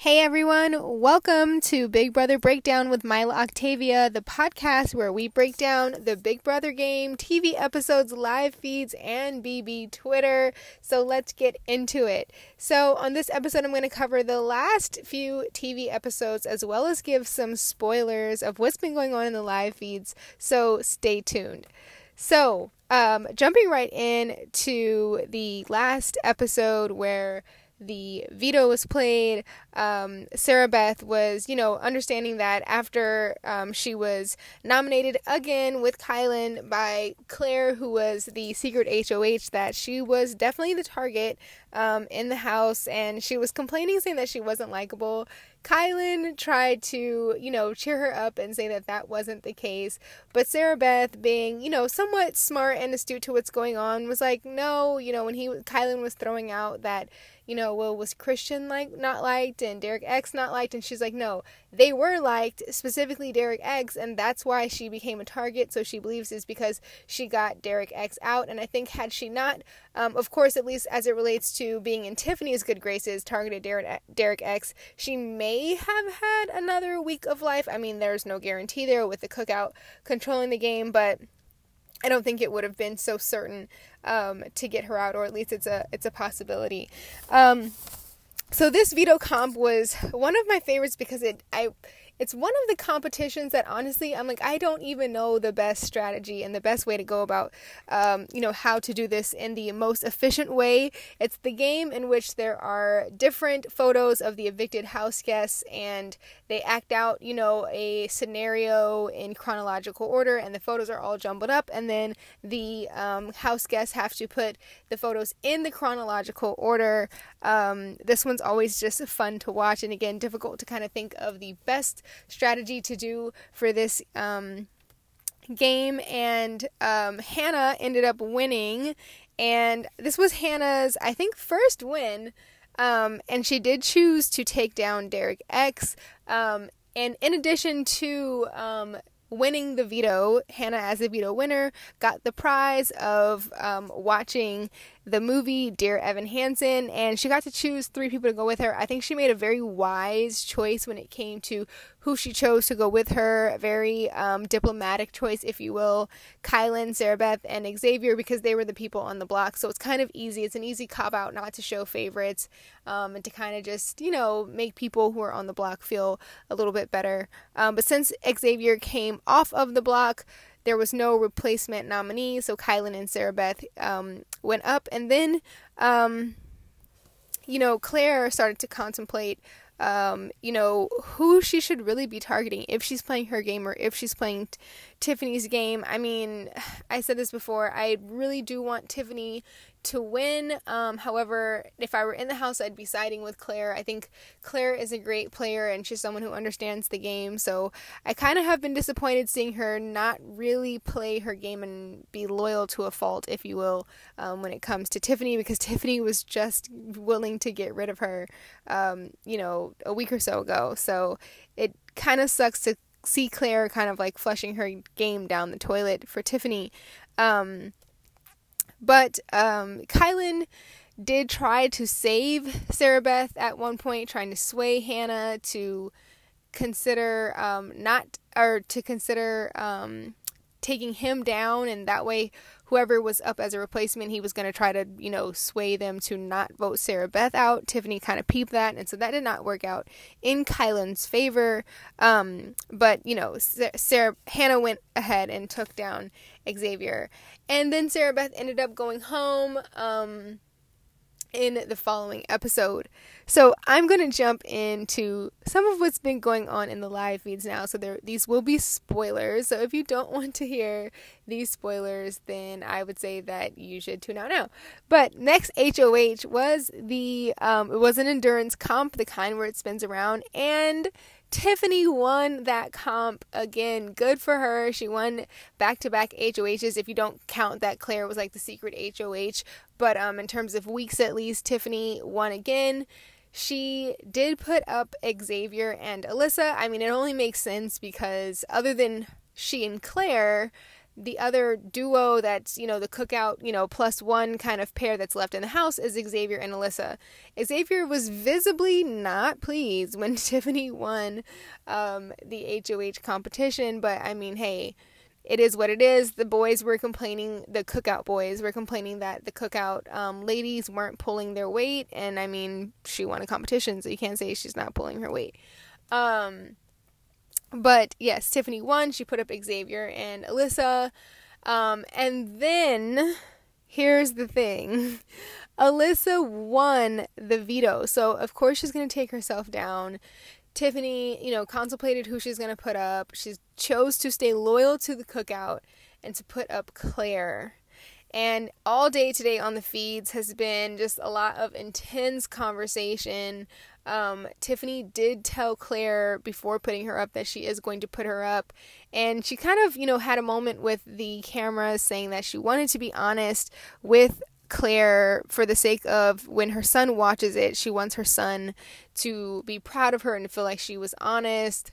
Hey everyone, welcome to Big Brother Breakdown with Mila Octavia, the podcast where we break down the Big Brother game, TV episodes, live feeds, and BB Twitter. So let's get into it. So, on this episode, I'm going to cover the last few TV episodes as well as give some spoilers of what's been going on in the live feeds. So, stay tuned. So, um, jumping right in to the last episode where the veto was played. Um, Sarah Beth was, you know, understanding that after um, she was nominated again with Kyland by Claire, who was the secret HOH, that she was definitely the target um, in the house, and she was complaining, saying that she wasn't likable. Kyland tried to, you know, cheer her up and say that that wasn't the case. But Sarah Beth, being, you know, somewhat smart and astute to what's going on, was like, no, you know, when he, Kyland was throwing out that, you know, well, was Christian like not liked and Derek X not liked? And she's like, no, they were liked, specifically Derek X, and that's why she became a target. So she believes is because she got Derek X out. And I think had she not, um, of course, at least as it relates to being in Tiffany's good graces, targeted Derek, Derek X, she may have had another week of life. I mean, there's no guarantee there with the cookout controlling the game, but I don't think it would have been so certain um, to get her out, or at least it's a it's a possibility. Um, so this veto comp was one of my favorites because it I it's one of the competitions that honestly I'm like I don't even know the best strategy and the best way to go about um, you know how to do this in the most efficient way. It's the game in which there are different photos of the evicted house guests and they act out you know a scenario in chronological order and the photos are all jumbled up and then the um, house guests have to put the photos in the chronological order. Um, this one's always just fun to watch and again difficult to kind of think of the best strategy to do for this um, game. And um, Hannah ended up winning. And this was Hannah's, I think, first win. Um, and she did choose to take down Derek X. Um, and in addition to um, winning the veto, Hannah, as a veto winner, got the prize of um, watching the movie Dear Evan Hansen, and she got to choose three people to go with her. I think she made a very wise choice when it came to who she chose to go with her. Very um, diplomatic choice, if you will. Kyland, Sarah Beth, and Xavier, because they were the people on the block. So it's kind of easy. It's an easy cop out not to show favorites um, and to kind of just, you know, make people who are on the block feel a little bit better. Um, but since Xavier came off of the block, there was no replacement nominee, so Kyland and Sarah Beth um, went up, and then, um, you know, Claire started to contemplate, um, you know, who she should really be targeting if she's playing her game or if she's playing t- Tiffany's game. I mean, I said this before. I really do want Tiffany to win. Um, however, if I were in the house, I'd be siding with Claire. I think Claire is a great player and she's someone who understands the game. So I kind of have been disappointed seeing her not really play her game and be loyal to a fault, if you will, um, when it comes to Tiffany, because Tiffany was just willing to get rid of her, um, you know, a week or so ago. So it kind of sucks to see Claire kind of like flushing her game down the toilet for Tiffany. Um, but um, Kyland did try to save Sarah Beth at one point, trying to sway Hannah to consider um, not or to consider um, taking him down, and that way, whoever was up as a replacement, he was going to try to you know sway them to not vote Sarah Beth out. Tiffany kind of peeped that, and so that did not work out in Kyland's favor. Um, but you know, Sarah Hannah went ahead and took down Xavier, and then Sarah Beth ended up going home um, in the following episode. So I'm going to jump into some of what's been going on in the live feeds now. So there, these will be spoilers. So if you don't want to hear these spoilers, then I would say that you should tune out now. But next HOH was the um, it was an endurance comp, the kind where it spins around, and Tiffany won that comp again. Good for her. She won back to back HOHs if you don't count that Claire was like the secret HOH. But um in terms of weeks at least, Tiffany won again. She did put up Xavier and Alyssa. I mean, it only makes sense because other than she and Claire, the other duo that's, you know, the cookout, you know, plus one kind of pair that's left in the house is Xavier and Alyssa. Xavier was visibly not pleased when Tiffany won um, the HOH competition, but I mean, hey, it is what it is. The boys were complaining, the cookout boys were complaining that the cookout um, ladies weren't pulling their weight, and I mean, she won a competition, so you can't say she's not pulling her weight. Um, but yes, Tiffany won. She put up Xavier and Alyssa. Um, and then here's the thing Alyssa won the veto. So, of course, she's going to take herself down. Tiffany, you know, contemplated who she's going to put up. She chose to stay loyal to the cookout and to put up Claire. And all day today on the feeds has been just a lot of intense conversation um, Tiffany did tell Claire before putting her up that she is going to put her up. And she kind of, you know, had a moment with the camera saying that she wanted to be honest with Claire for the sake of when her son watches it, she wants her son to be proud of her and feel like she was honest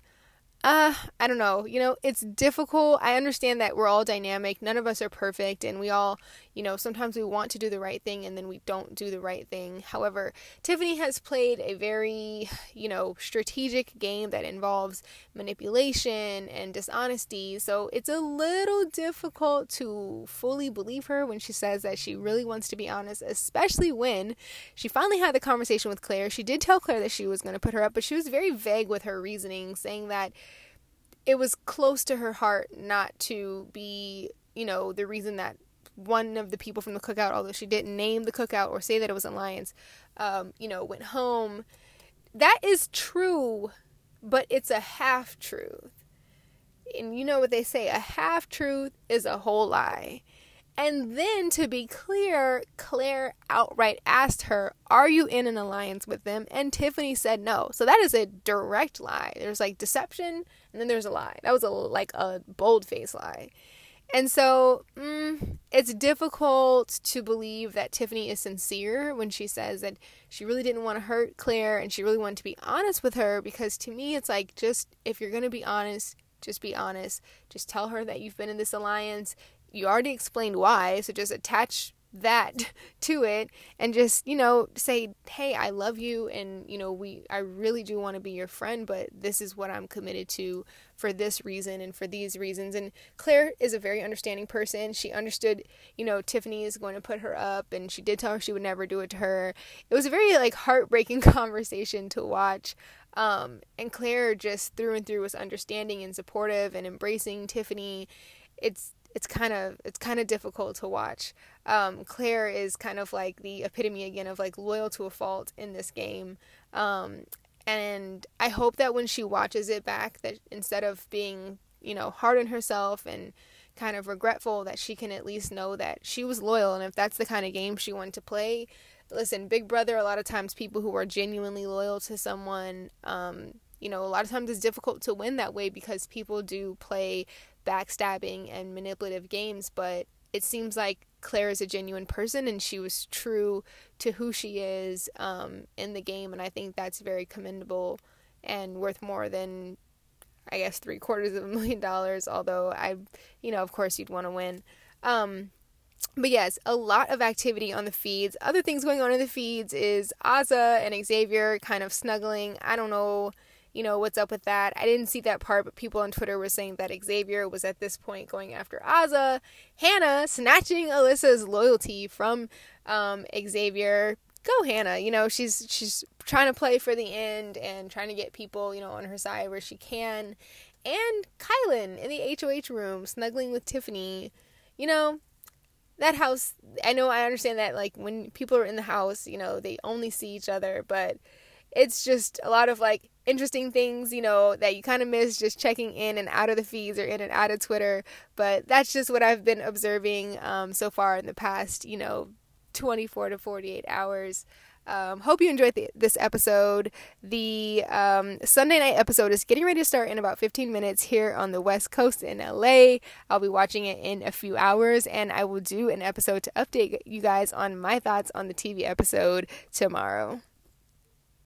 uh, I don't know. You know, it's difficult. I understand that we're all dynamic. None of us are perfect, and we all, you know, sometimes we want to do the right thing and then we don't do the right thing. However, Tiffany has played a very, you know, strategic game that involves manipulation and dishonesty. So it's a little difficult to fully believe her when she says that she really wants to be honest, especially when she finally had the conversation with Claire. She did tell Claire that she was going to put her up, but she was very vague with her reasoning, saying that it was close to her heart not to be, you know, the reason that one of the people from the cookout, although she didn't name the cookout or say that it was Alliance, um, you know, went home. That is true, but it's a half truth. And you know what they say a half truth is a whole lie. And then to be clear, Claire outright asked her, Are you in an alliance with them? And Tiffany said no. So that is a direct lie. There's like deception and then there's a lie. That was a like a bold face lie. And so mm, it's difficult to believe that Tiffany is sincere when she says that she really didn't want to hurt Claire and she really wanted to be honest with her because to me it's like just if you're going to be honest, just be honest. Just tell her that you've been in this alliance you already explained why, so just attach that to it and just you know say hey i love you and you know we i really do want to be your friend but this is what i'm committed to for this reason and for these reasons. And claire is a very understanding person. She understood you know tiffany is going to put her up and she did tell her she would never do it to her. It was a very like heartbreaking conversation to watch um, and claire just through and through was understanding and supportive and embracing tiffany. It's it's kind of it's kind of difficult to watch. Um, Claire is kind of like the epitome again of like loyal to a fault in this game. Um, and I hope that when she watches it back, that instead of being you know hard on herself and kind of regretful, that she can at least know that she was loyal. And if that's the kind of game she wanted to play, listen, Big Brother. A lot of times, people who are genuinely loyal to someone. Um, you know, a lot of times it's difficult to win that way because people do play backstabbing and manipulative games, but it seems like Claire is a genuine person and she was true to who she is um, in the game, and I think that's very commendable and worth more than I guess three quarters of a million dollars. Although I, you know, of course you'd want to win. Um, but yes, a lot of activity on the feeds. Other things going on in the feeds is Azah and Xavier kind of snuggling. I don't know you know, what's up with that. I didn't see that part, but people on Twitter were saying that Xavier was at this point going after Azah. Hannah snatching Alyssa's loyalty from um, Xavier. Go Hannah, you know, she's she's trying to play for the end and trying to get people, you know, on her side where she can. And Kyland in the HOH room snuggling with Tiffany. You know, that house I know I understand that like when people are in the house, you know, they only see each other, but it's just a lot of like interesting things, you know, that you kind of miss just checking in and out of the feeds or in and out of Twitter. But that's just what I've been observing um, so far in the past, you know, 24 to 48 hours. Um, hope you enjoyed the, this episode. The um, Sunday night episode is getting ready to start in about 15 minutes here on the West Coast in LA. I'll be watching it in a few hours, and I will do an episode to update you guys on my thoughts on the TV episode tomorrow.